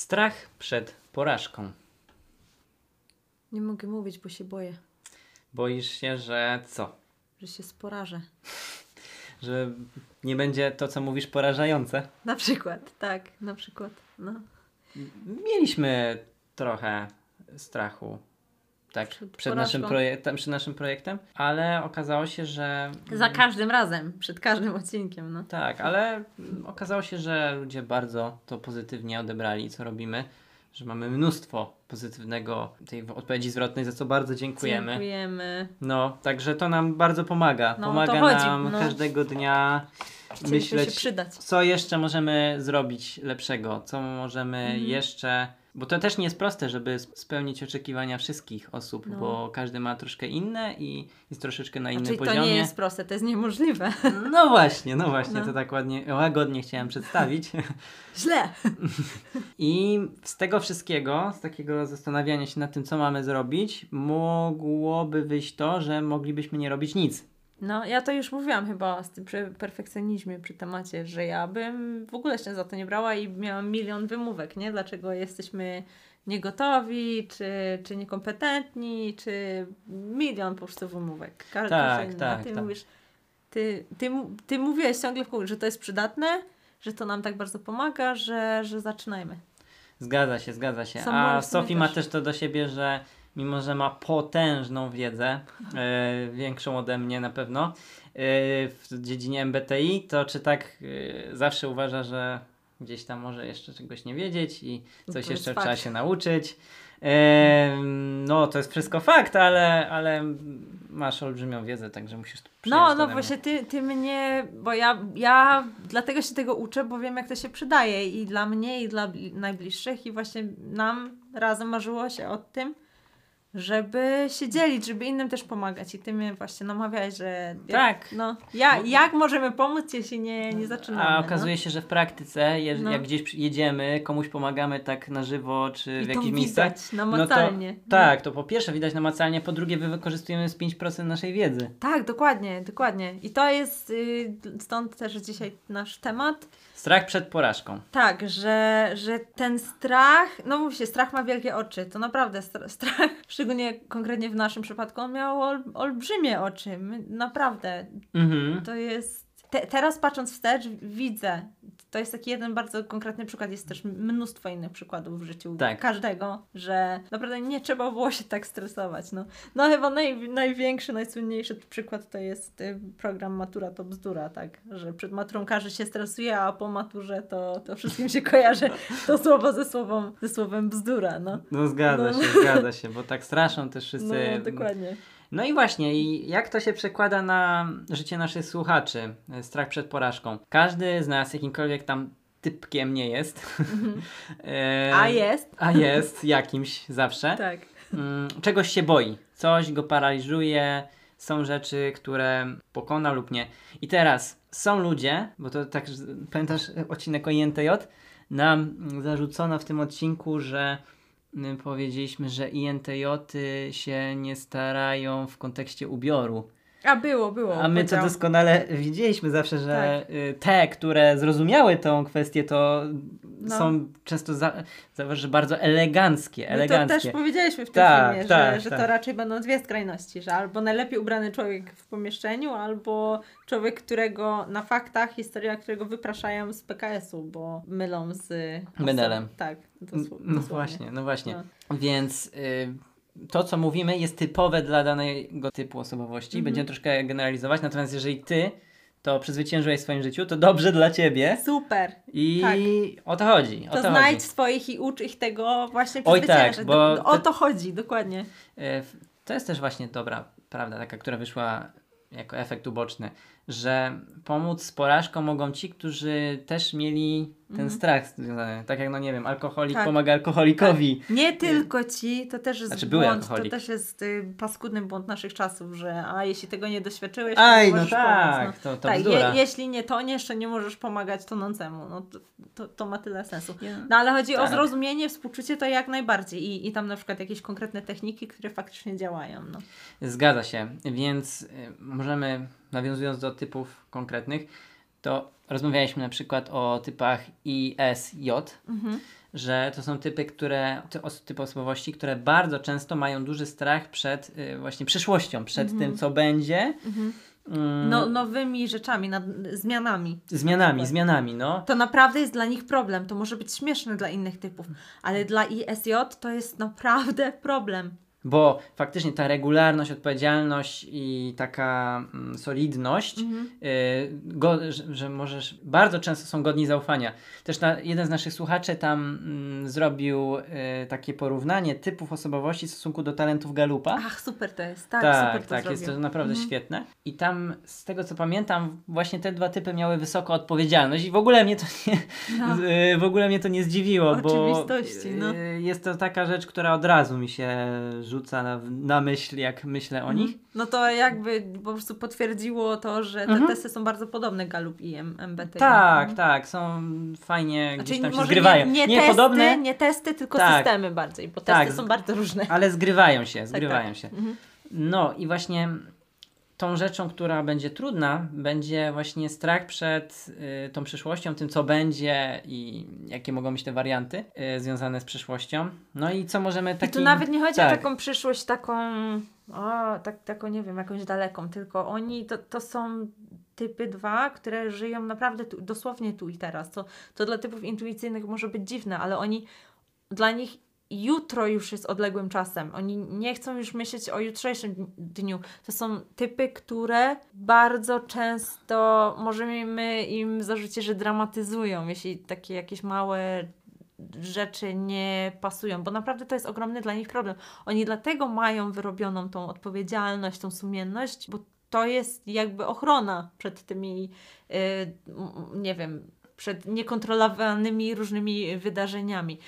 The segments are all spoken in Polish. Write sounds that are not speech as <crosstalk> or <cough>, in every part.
Strach przed porażką. Nie mogę mówić, bo się boję, Boisz się, że co? że się sporażę. <laughs> Że nie będzie to, co mówisz, porażające? Na przykład, tak, na przykład. No. Mieliśmy trochę strachu. Tak, Przed przed, naszym, projektem, przed naszym projektem, ale okazało się, że. Za każdym razem, przed każdym odcinkiem, no. Tak, ale okazało się, że ludzie bardzo to pozytywnie odebrali, co robimy, że mamy mnóstwo pozytywnego tej odpowiedzi zwrotnej, za co bardzo dziękujemy. Dziękujemy. No, także to nam bardzo pomaga. No, pomaga nam no. każdego dnia myśleć, co jeszcze możemy zrobić lepszego, co możemy Mhm. jeszcze. Bo to też nie jest proste, żeby sp- spełnić oczekiwania wszystkich osób, No. bo każdy ma troszkę inne i jest troszeczkę na innym to poziomie. nie jest proste, to jest niemożliwe. <laughs> No właśnie, no właśnie, No. to tak ładnie, łagodnie chciałem przedstawić. <laughs> Źle. <laughs> I z tego wszystkiego, z takiego zastanawiania się nad tym, co mamy zrobić, mogłoby wyjść to, że moglibyśmy nie robić nic. No, ja to już mówiłam chyba z tym przy perfekcjonizmie przy temacie, że ja bym w ogóle się za to nie brała i miałam milion wymówek, nie? Dlaczego jesteśmy niegotowi, czy, czy niekompetentni, czy milion po prostu wymówek. Każdy Tak, inny. tak, A ty tak. mówisz, ty, ty, ty mówiłeś ciągle w kółko, że to jest przydatne, że to nam tak bardzo pomaga, że, że zaczynajmy. Zgadza się, zgadza się. Są A Sophie ma też to do siebie, że mimo, że ma potężną wiedzę, e, większą ode mnie na pewno, e, w dziedzinie MBTI, to czy tak e, zawsze uważa, że gdzieś tam może jeszcze czegoś nie wiedzieć i coś jeszcze fakt. trzeba się nauczyć. No, to jest wszystko fakt, ale, ale masz olbrzymią wiedzę, także musisz przyjąć No, no właśnie ty, ty mnie, bo ja, ja dlatego się tego uczę, bo wiem jak to się przydaje i dla mnie i dla bli- najbliższych i właśnie nam razem marzyło się o tym, żeby się dzielić, żeby innym też pomagać i ty mnie właśnie namawiałeś, że jak, Tak. no, ja, jak możemy pomóc, jeśli nie, nie zaczynamy. A okazuje się, że w praktyce, je, No. jak gdzieś jedziemy, komuś pomagamy tak na żywo, czy no. w I to jakichś miejscach, widać namacalnie. No to, tak, to po pierwsze widać namacalnie, po drugie wy wykorzystujemy z 5% naszej wiedzy. Tak, dokładnie, dokładnie. I to jest, y, stąd też dzisiaj nasz temat, Strach przed porażką. Tak, że, że ten strach, no mów się, strach ma wielkie oczy. To naprawdę stra- <laughs> strach, szczególnie konkretnie w naszym przypadku, on miał ol, olbrzymie oczy. My, naprawdę. Mhm. To jest. Te, teraz patrząc wstecz, widzę. To jest taki jeden bardzo konkretny przykład. Jest też mnóstwo innych przykładów w życiu Tak. każdego, że naprawdę nie trzeba było się tak stresować. No, no chyba naj, największy, najsłynniejszy przykład to jest y, program Matura to bzdura, tak? Że przed maturą każdy się stresuje, a po maturze to, to wszystkim się kojarzy to słowo ze słowem, ze słowem bzdura, no. No zgadza No. się, zgadza się, bo tak straszą też wszyscy. No, dokładnie. No i właśnie, i jak to się przekłada na życie naszych słuchaczy? Strach przed porażką. Każdy z nas jakimkolwiek tam typkiem nie jest. <laughs> E, A jest? A jest jakimś zawsze. <laughs> Tak. Mm, czegoś się boi, coś go paraliżuje, są rzeczy, które pokona lub nie. I teraz są ludzie, bo to tak, pamiętasz odcinek o INTJ? Nam zarzucono w tym odcinku, że powiedzieliśmy, że INTJ się nie starają w kontekście ubioru. A było, było. A my to doskonale widzieliśmy zawsze, że Tak. y, te, które zrozumiały tą kwestię, to No. są często, za, zauważ, bardzo eleganckie, My to eleganckie. też powiedzieliśmy w tym Tak, filmie, tak, że, że tak. to raczej będą dwie skrajności, że albo najlepiej ubrany człowiek w pomieszczeniu, albo człowiek, którego na faktach, historia, którego wypraszają z PKS-u, bo mylą z. Menelem. Tak, No dosłownie. właśnie, no właśnie. No. Więc y, to, co mówimy, jest typowe dla danego typu osobowości. Mhm. Będziemy troszkę generalizować, natomiast jeżeli ty to przezwyciężyłeś w swoim życiu, to dobrze dla ciebie. Super. I Tak. o to chodzi. O To, to znajdź chodzi. swoich i ucz ich tego właśnie Oj, tak, przezwyciężać. bo Do- O to chodzi, dokładnie. W- To jest też właśnie dobra prawda, taka, która wyszła jako efekt uboczny, że pomóc z porażką mogą ci, którzy też mieli ten Mhm. strach związany. Tak jak, no nie wiem, alkoholik Tak. pomaga alkoholikowi. Nie tylko ci, to też jest Znaczy, błąd, to też jest y, paskudny błąd naszych czasów, że a jeśli tego nie doświadczyłeś, to Aj, nie no możesz tak, pomóc. to, to tak, je, jeśli nie toniesz, to nie możesz pomagać tonącemu. No to, to, to ma tyle sensu. No ale chodzi o Tak. zrozumienie, współczucie to jak najbardziej I, i tam na przykład jakieś konkretne techniki, które faktycznie działają. No. Zgadza się, więc y, możemy, nawiązując do typów konkretnych, to rozmawialiśmy na przykład o typach ISJ, Mhm. że to są typy, które, typy osobowości, które bardzo często mają duży strach przed y, właśnie przyszłością, przed tym, co będzie. Mm, No, nowymi rzeczami, nad, zmianami. zmianami, zmianami, no. To naprawdę jest dla nich problem. To może być śmieszne dla innych typów, ale dla ISJ to jest naprawdę problem. Bo faktycznie ta regularność, odpowiedzialność i taka mm, solidność, y, go, że, że możesz, bardzo często są godni zaufania. Też na, jeden z naszych słuchaczy tam mm, zrobił y, takie porównanie typów osobowości w stosunku do talentów Galupa. Ach, super to jest. Tak, tak, super to tak, jest to naprawdę Mhm. świetne. I tam, z tego co pamiętam, właśnie te dwa typy miały wysoką odpowiedzialność i w ogóle mnie to nie, No. y, w ogóle mnie to nie zdziwiło, bo no. y, jest to taka rzecz, która od razu mi się rzuca na, na myśl, jak myślę o nich. No to jakby po prostu potwierdziło to, że te Mhm. testy są bardzo podobne Galup i MBTI. Tak, Mhm. tak, są fajnie Znaczy, gdzieś tam się zgrywają. Nie, nie, testy, podobne, nie testy, tylko Tak. systemy bardziej, bo Tak. testy są bardzo różne. ale zgrywają się, zgrywają tak. się. Mhm. No i właśnie tą rzeczą, która będzie trudna, będzie właśnie strach przed y, tą przyszłością, tym co będzie i jakie mogą być te warianty y, związane z przyszłością. No i co możemy I taki... tu nawet nie chodzi tak. o taką przyszłość, taką, o, tak, taką, nie wiem, jakąś daleką, tylko oni, to, to są typy dwa, które żyją naprawdę tu, dosłownie tu i teraz. To, to dla typów intuicyjnych może być dziwne, ale oni, dla nich jutro już jest odległym czasem. Oni nie chcą już myśleć o jutrzejszym dniu. To są typy, które bardzo często możemy im zarzucić, że dramatyzują, jeśli takie jakieś małe rzeczy nie pasują, bo naprawdę to jest ogromny dla nich problem. Oni dlatego mają wyrobioną tą odpowiedzialność, tą sumienność, bo to jest jakby ochrona przed tymi, y, m- nie wiem, przed niekontrolowanymi różnymi wydarzeniami.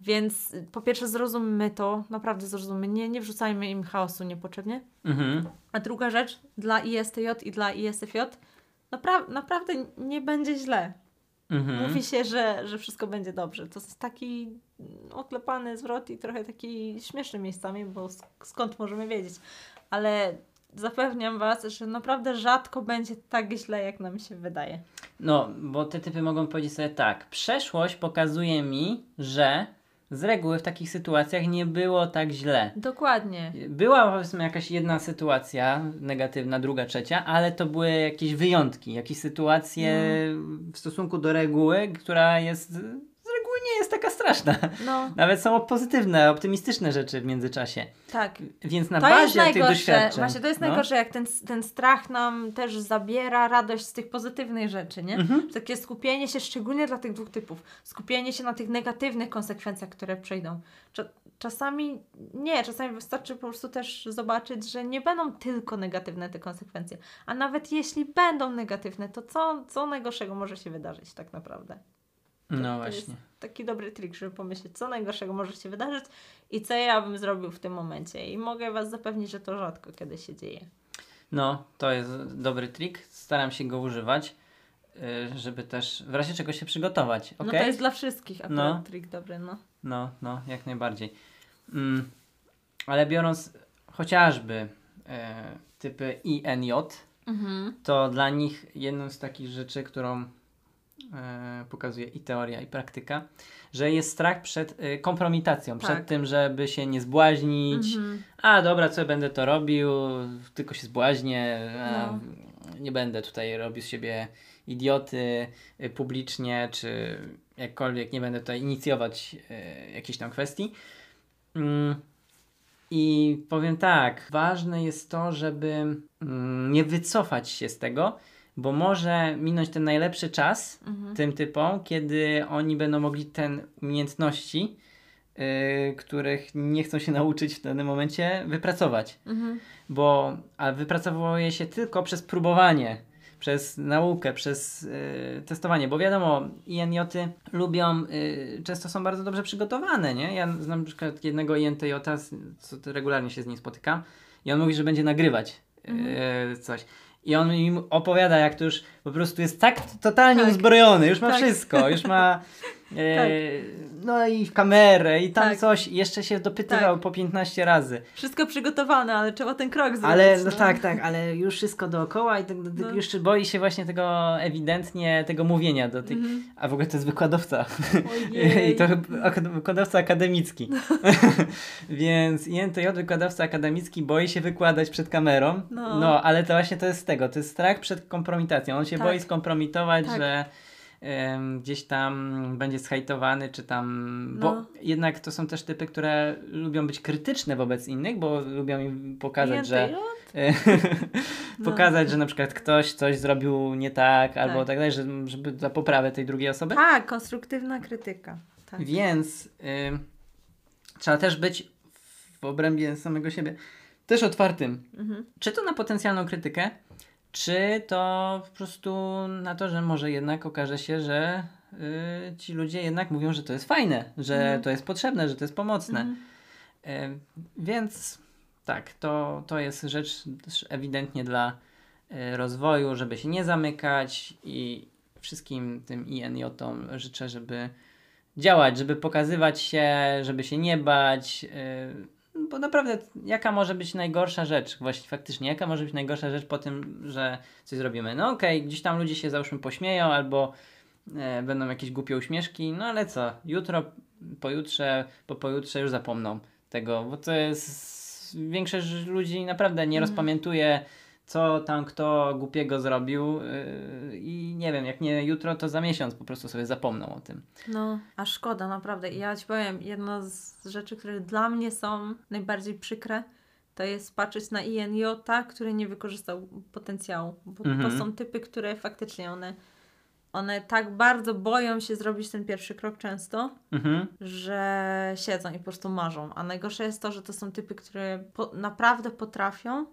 Więc y, po pierwsze zrozummy to, naprawdę zrozummy, nie, nie wrzucajmy im chaosu niepotrzebnie. Mhm. A druga rzecz, dla ISTJ i dla ISFJ napra- naprawdę nie będzie źle. Mhm. Mówi się, że, że wszystko będzie dobrze. To jest taki oklepany zwrot i trochę taki śmieszny miejscami, bo sk- skąd możemy wiedzieć. Ale zapewniam Was, że naprawdę rzadko będzie tak źle, jak nam się wydaje. No, bo te typy mogą powiedzieć sobie tak. Przeszłość pokazuje mi, że z reguły w takich sytuacjach nie było tak źle. Dokładnie. Była powiedzmy jakaś jedna sytuacja negatywna, druga, trzecia, ale to były jakieś wyjątki, jakieś sytuacje w stosunku do reguły, która jest jest taka straszna. No, Nawet są pozytywne, optymistyczne rzeczy w międzyczasie. tak. Więc na To bazie tych doświadczeń. Właśnie to jest no, najgorsze, jak ten, ten strach nam też zabiera radość z tych pozytywnych rzeczy, nie? Mhm. Takie skupienie się, szczególnie dla tych dwóch typów, skupienie się na tych negatywnych konsekwencjach, które przyjdą. Cza- czasami nie, czasami wystarczy po prostu też zobaczyć, że nie będą tylko negatywne te konsekwencje. A nawet jeśli będą negatywne, to co, co najgorszego może się wydarzyć tak naprawdę? No to właśnie. jest taki dobry trik, żeby pomyśleć, co najgorszego może się wydarzyć i co ja bym zrobił w tym momencie. I mogę Was zapewnić, że to rzadko kiedy się dzieje. No, to jest dobry trik. Staram się go używać, y, żeby też w razie czego się przygotować. No okej? to jest dla wszystkich akurat No. trik dobry, no. No, no, jak najbardziej. Mm, ale biorąc chociażby e, typy INJ, Mhm. to dla nich jedną z takich rzeczy, którą pokazuje i teoria, i praktyka, że jest strach przed e, kompromitacją, Tak. przed tym, żeby się nie zbłaźnić. Mhm. A dobra, co będę to robił, tylko się zbłaźnię, No. nie będę tutaj robił z siebie idioty y, publicznie, czy jakkolwiek nie będę tutaj inicjować y, jakiejś tam kwestii. Mm, I powiem tak, ważne jest to, żeby mm, nie wycofać się z tego, bo może minąć ten najlepszy czas Mhm. tym typom, kiedy oni będą mogli ten umiejętności, y, których nie chcą się nauczyć w danym momencie, wypracować. Mhm. Bo a wypracowało je się tylko przez próbowanie, przez naukę, przez y, testowanie, bo wiadomo, INJ-y lubią, y, często są bardzo dobrze przygotowane, nie? Ja znam na przykład jednego INTJ, co regularnie się z nim spotykam i on mówi, że będzie nagrywać y, coś. I on mi opowiada, jak to już po prostu jest tak totalnie Tak. uzbrojony, już ma Tak. wszystko, już ma <laughs> E, No i w kamerę i tam Tak. coś. Jeszcze się dopytywał Tak. po 15 razy. Wszystko przygotowane, ale trzeba ten krok zrobić. Ale no tak, tak, ale już wszystko dookoła i tak, No. jeszcze boi się właśnie tego ewidentnie, tego mówienia do tych. Mhm. A w ogóle to jest wykładowca. <laughs> I to wykładowca akademicki. <laughs> Więc INTJ, wykładowca akademicki, boi się wykładać przed kamerą. No. No. ale to właśnie to jest z tego. To jest strach przed kompromitacją. On się Tak. boi skompromitować, Tak. że gdzieś tam będzie schajtowany, czy tam. Bo No. jednak to są też typy, które lubią być krytyczne wobec innych, bo lubią im pokazać, że. <laughs> No. pokazać, że na przykład ktoś coś zrobił nie tak, albo Tak. tak dalej, że, żeby dla poprawy tej drugiej osoby. Tak, konstruktywna krytyka. Tak. Więc y, trzeba też być w obrębie samego siebie też otwartym. Mhm. Czy to na potencjalną krytykę, czy to po prostu na to, że może jednak okaże się, że y, ci ludzie jednak mówią, że to jest fajne, że Mhm. to jest potrzebne, że to jest pomocne. Mhm. Y, więc tak, to, to jest rzecz też ewidentnie dla y, rozwoju, żeby się nie zamykać i wszystkim tym INJ-om życzę, żeby działać, żeby pokazywać się, żeby się nie bać. Bo naprawdę, jaka może być najgorsza rzecz, właśnie faktycznie, jaka może być najgorsza rzecz po tym, że coś zrobimy? No okej, gdzieś tam ludzie się załóżmy pośmieją, albo e, będą jakieś głupie uśmieszki, no ale co, jutro, pojutrze, po pojutrze już zapomną tego, bo to jest, większość ludzi naprawdę nie Mhm. rozpamiętuje, co tam kto głupiego zrobił yy, i nie wiem, jak nie jutro, to za miesiąc po prostu sobie zapomną o tym. No, a szkoda, naprawdę. I ja ci powiem, jedna z rzeczy, które dla mnie są najbardziej przykre, to jest patrzeć na INJ, który nie wykorzystał potencjału. Bo Mhm. to są typy, które faktycznie one, one tak bardzo boją się zrobić ten pierwszy krok często, Mhm. że siedzą i po prostu marzą. A najgorsze jest to, że to są typy, które po, naprawdę potrafią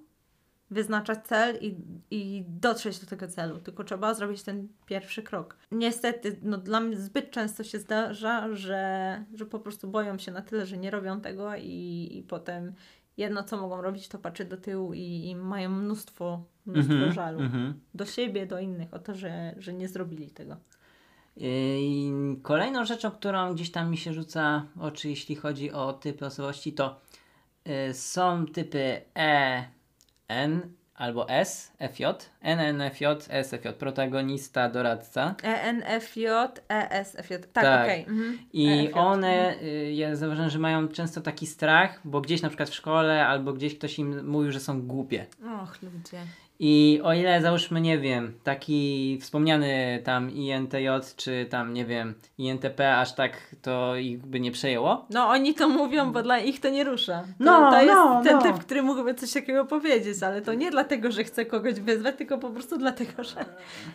wyznaczać cel i, i dotrzeć do tego celu, tylko trzeba zrobić ten pierwszy krok. Niestety, no dla mnie zbyt często się zdarza, że, że po prostu boją się na tyle, że nie robią tego i, i potem jedno, co mogą robić, to patrzeć do tyłu i, i mają mnóstwo, mnóstwo Mhm. żalu. Mhm. Do siebie, do innych, o to, że, że nie zrobili tego. I kolejną rzeczą, którą gdzieś tam mi się rzuca oczy, jeśli chodzi o typy osobowości, to y, są typy E, N albo S, FJ, NNFJ, SFJ, protagonista, doradca. E ENFJ, ESFJ. Tak, Tak. okej. mhm. I EFJ. one, y, ja zauważyłem, że mają często taki strach, bo gdzieś na przykład w szkole albo gdzieś ktoś im mówił, że są głupie. Och, ludzie. I o ile załóżmy, nie wiem, taki wspomniany tam INTJ, czy tam, nie wiem, INTP, aż tak to ich by nie przejęło. No oni to mówią, bo dla ich to nie rusza. To, No, to jest no, ten no. typ, który mógłby coś takiego powiedzieć, ale to nie dlatego, że chce kogoś wyzwać, tylko po prostu dlatego, że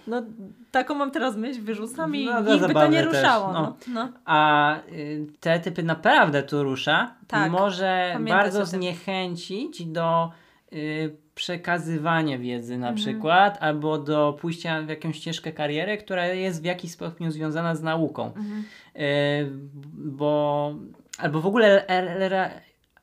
no taką mam teraz myśl, wyrzucam i No, ich by to nie ruszało. no. No. No. A y, te typy naprawdę tu rusza. Tak, I może bardzo zniechęcić do y, przekazywania wiedzy na Mhm. przykład, albo do pójścia w jakąś ścieżkę kariery, która jest w jakiś stopniu związana z nauką. Mhm. Y, bo albo w ogóle re, re,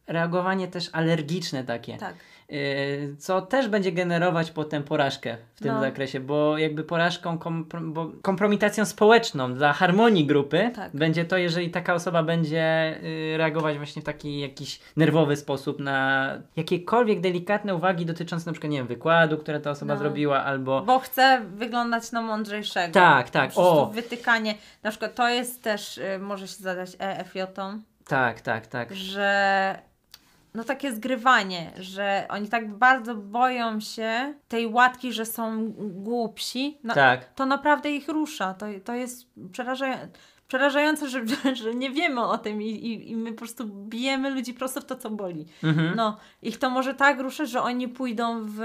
reagowanie też alergiczne takie. Tak. Y, co też będzie generować potem porażkę w tym No. zakresie, bo jakby porażką, kompro, bo kompromitacją społeczną dla harmonii grupy Tak. będzie to, jeżeli taka osoba będzie y, reagować właśnie w taki jakiś nerwowy sposób na jakiekolwiek delikatne uwagi dotyczące na przykład, nie wiem, wykładu, które ta osoba No. zrobiła, albo... Bo chce wyglądać na mądrzejszego. Tak, tak, o, wytykanie. Na przykład to jest też, y, może się zadać EFJ-om, tak, tak, tak. że no takie zgrywanie, że oni tak bardzo boją się tej łatki, że są głupsi. No, Tak, To naprawdę ich rusza. To, to jest przerażające. Przerażające, że, <laughs> że nie wiemy o tym i, i, i my po prostu bijemy ludzi prosto w to, co boli. mhm. No, ich to może tak ruszać, że oni pójdą w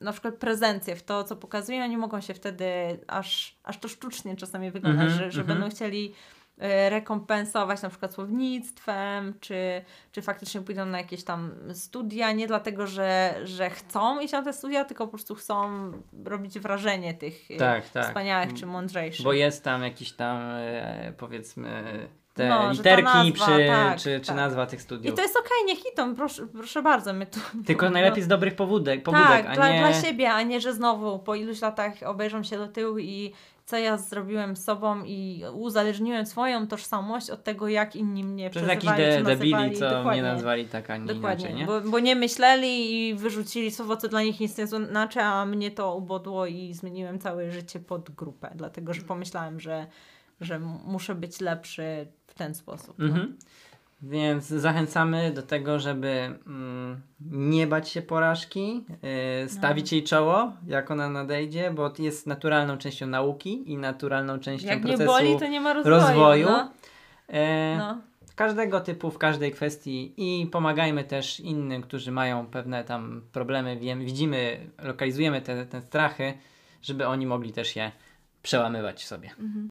na przykład prezencję, w to, co pokazują, oni mogą się wtedy aż, aż to sztucznie czasami wygląda, Mhm, że, że mhm. będą chcieli rekompensować na przykład słownictwem, czy, czy faktycznie pójdą na jakieś tam studia, nie dlatego, że, że chcą iść na te studia, tylko po prostu chcą robić wrażenie tych e, tak, tak. wspaniałych czy mądrzejszych. Bo jest tam jakiś tam, e, powiedzmy, te No, literki nazwa, czy, tak, czy, czy tak. nazwa tych I studiów. to jest okej, niech idą, proszę, proszę bardzo. My tu, Tylko no, najlepiej z dobrych pobudek, pobudek tak, a dla, nie... dla siebie, a nie, że znowu po iluś latach obejrzą się do tyłu i co ja zrobiłem z sobą i uzależniłem swoją tożsamość od tego, jak inni mnie Przez przezywali, de, czy debili, co Dokładnie. mnie nazwali tak, a nie Dokładnie, inaczej, nie? Bo, bo nie myśleli i wyrzucili słowo, co dla nich nic nie znaczy, a mnie to ubodło i zmieniłem całe życie pod grupę, dlatego że pomyślałem, że, że muszę być lepszy w ten sposób. no. Mhm. Więc zachęcamy do tego, żeby mm, nie bać się porażki, yy, stawić jej czoło, jak ona nadejdzie, bo jest naturalną częścią nauki i naturalną częścią Jak nie procesu boli, to nie ma rozwoju. rozwoju. No. e, No. każdego typu, w każdej kwestii i pomagajmy też innym, którzy mają pewne tam problemy, wiem, widzimy, lokalizujemy te, te strachy, żeby oni mogli też je przełamywać sobie. Mhm.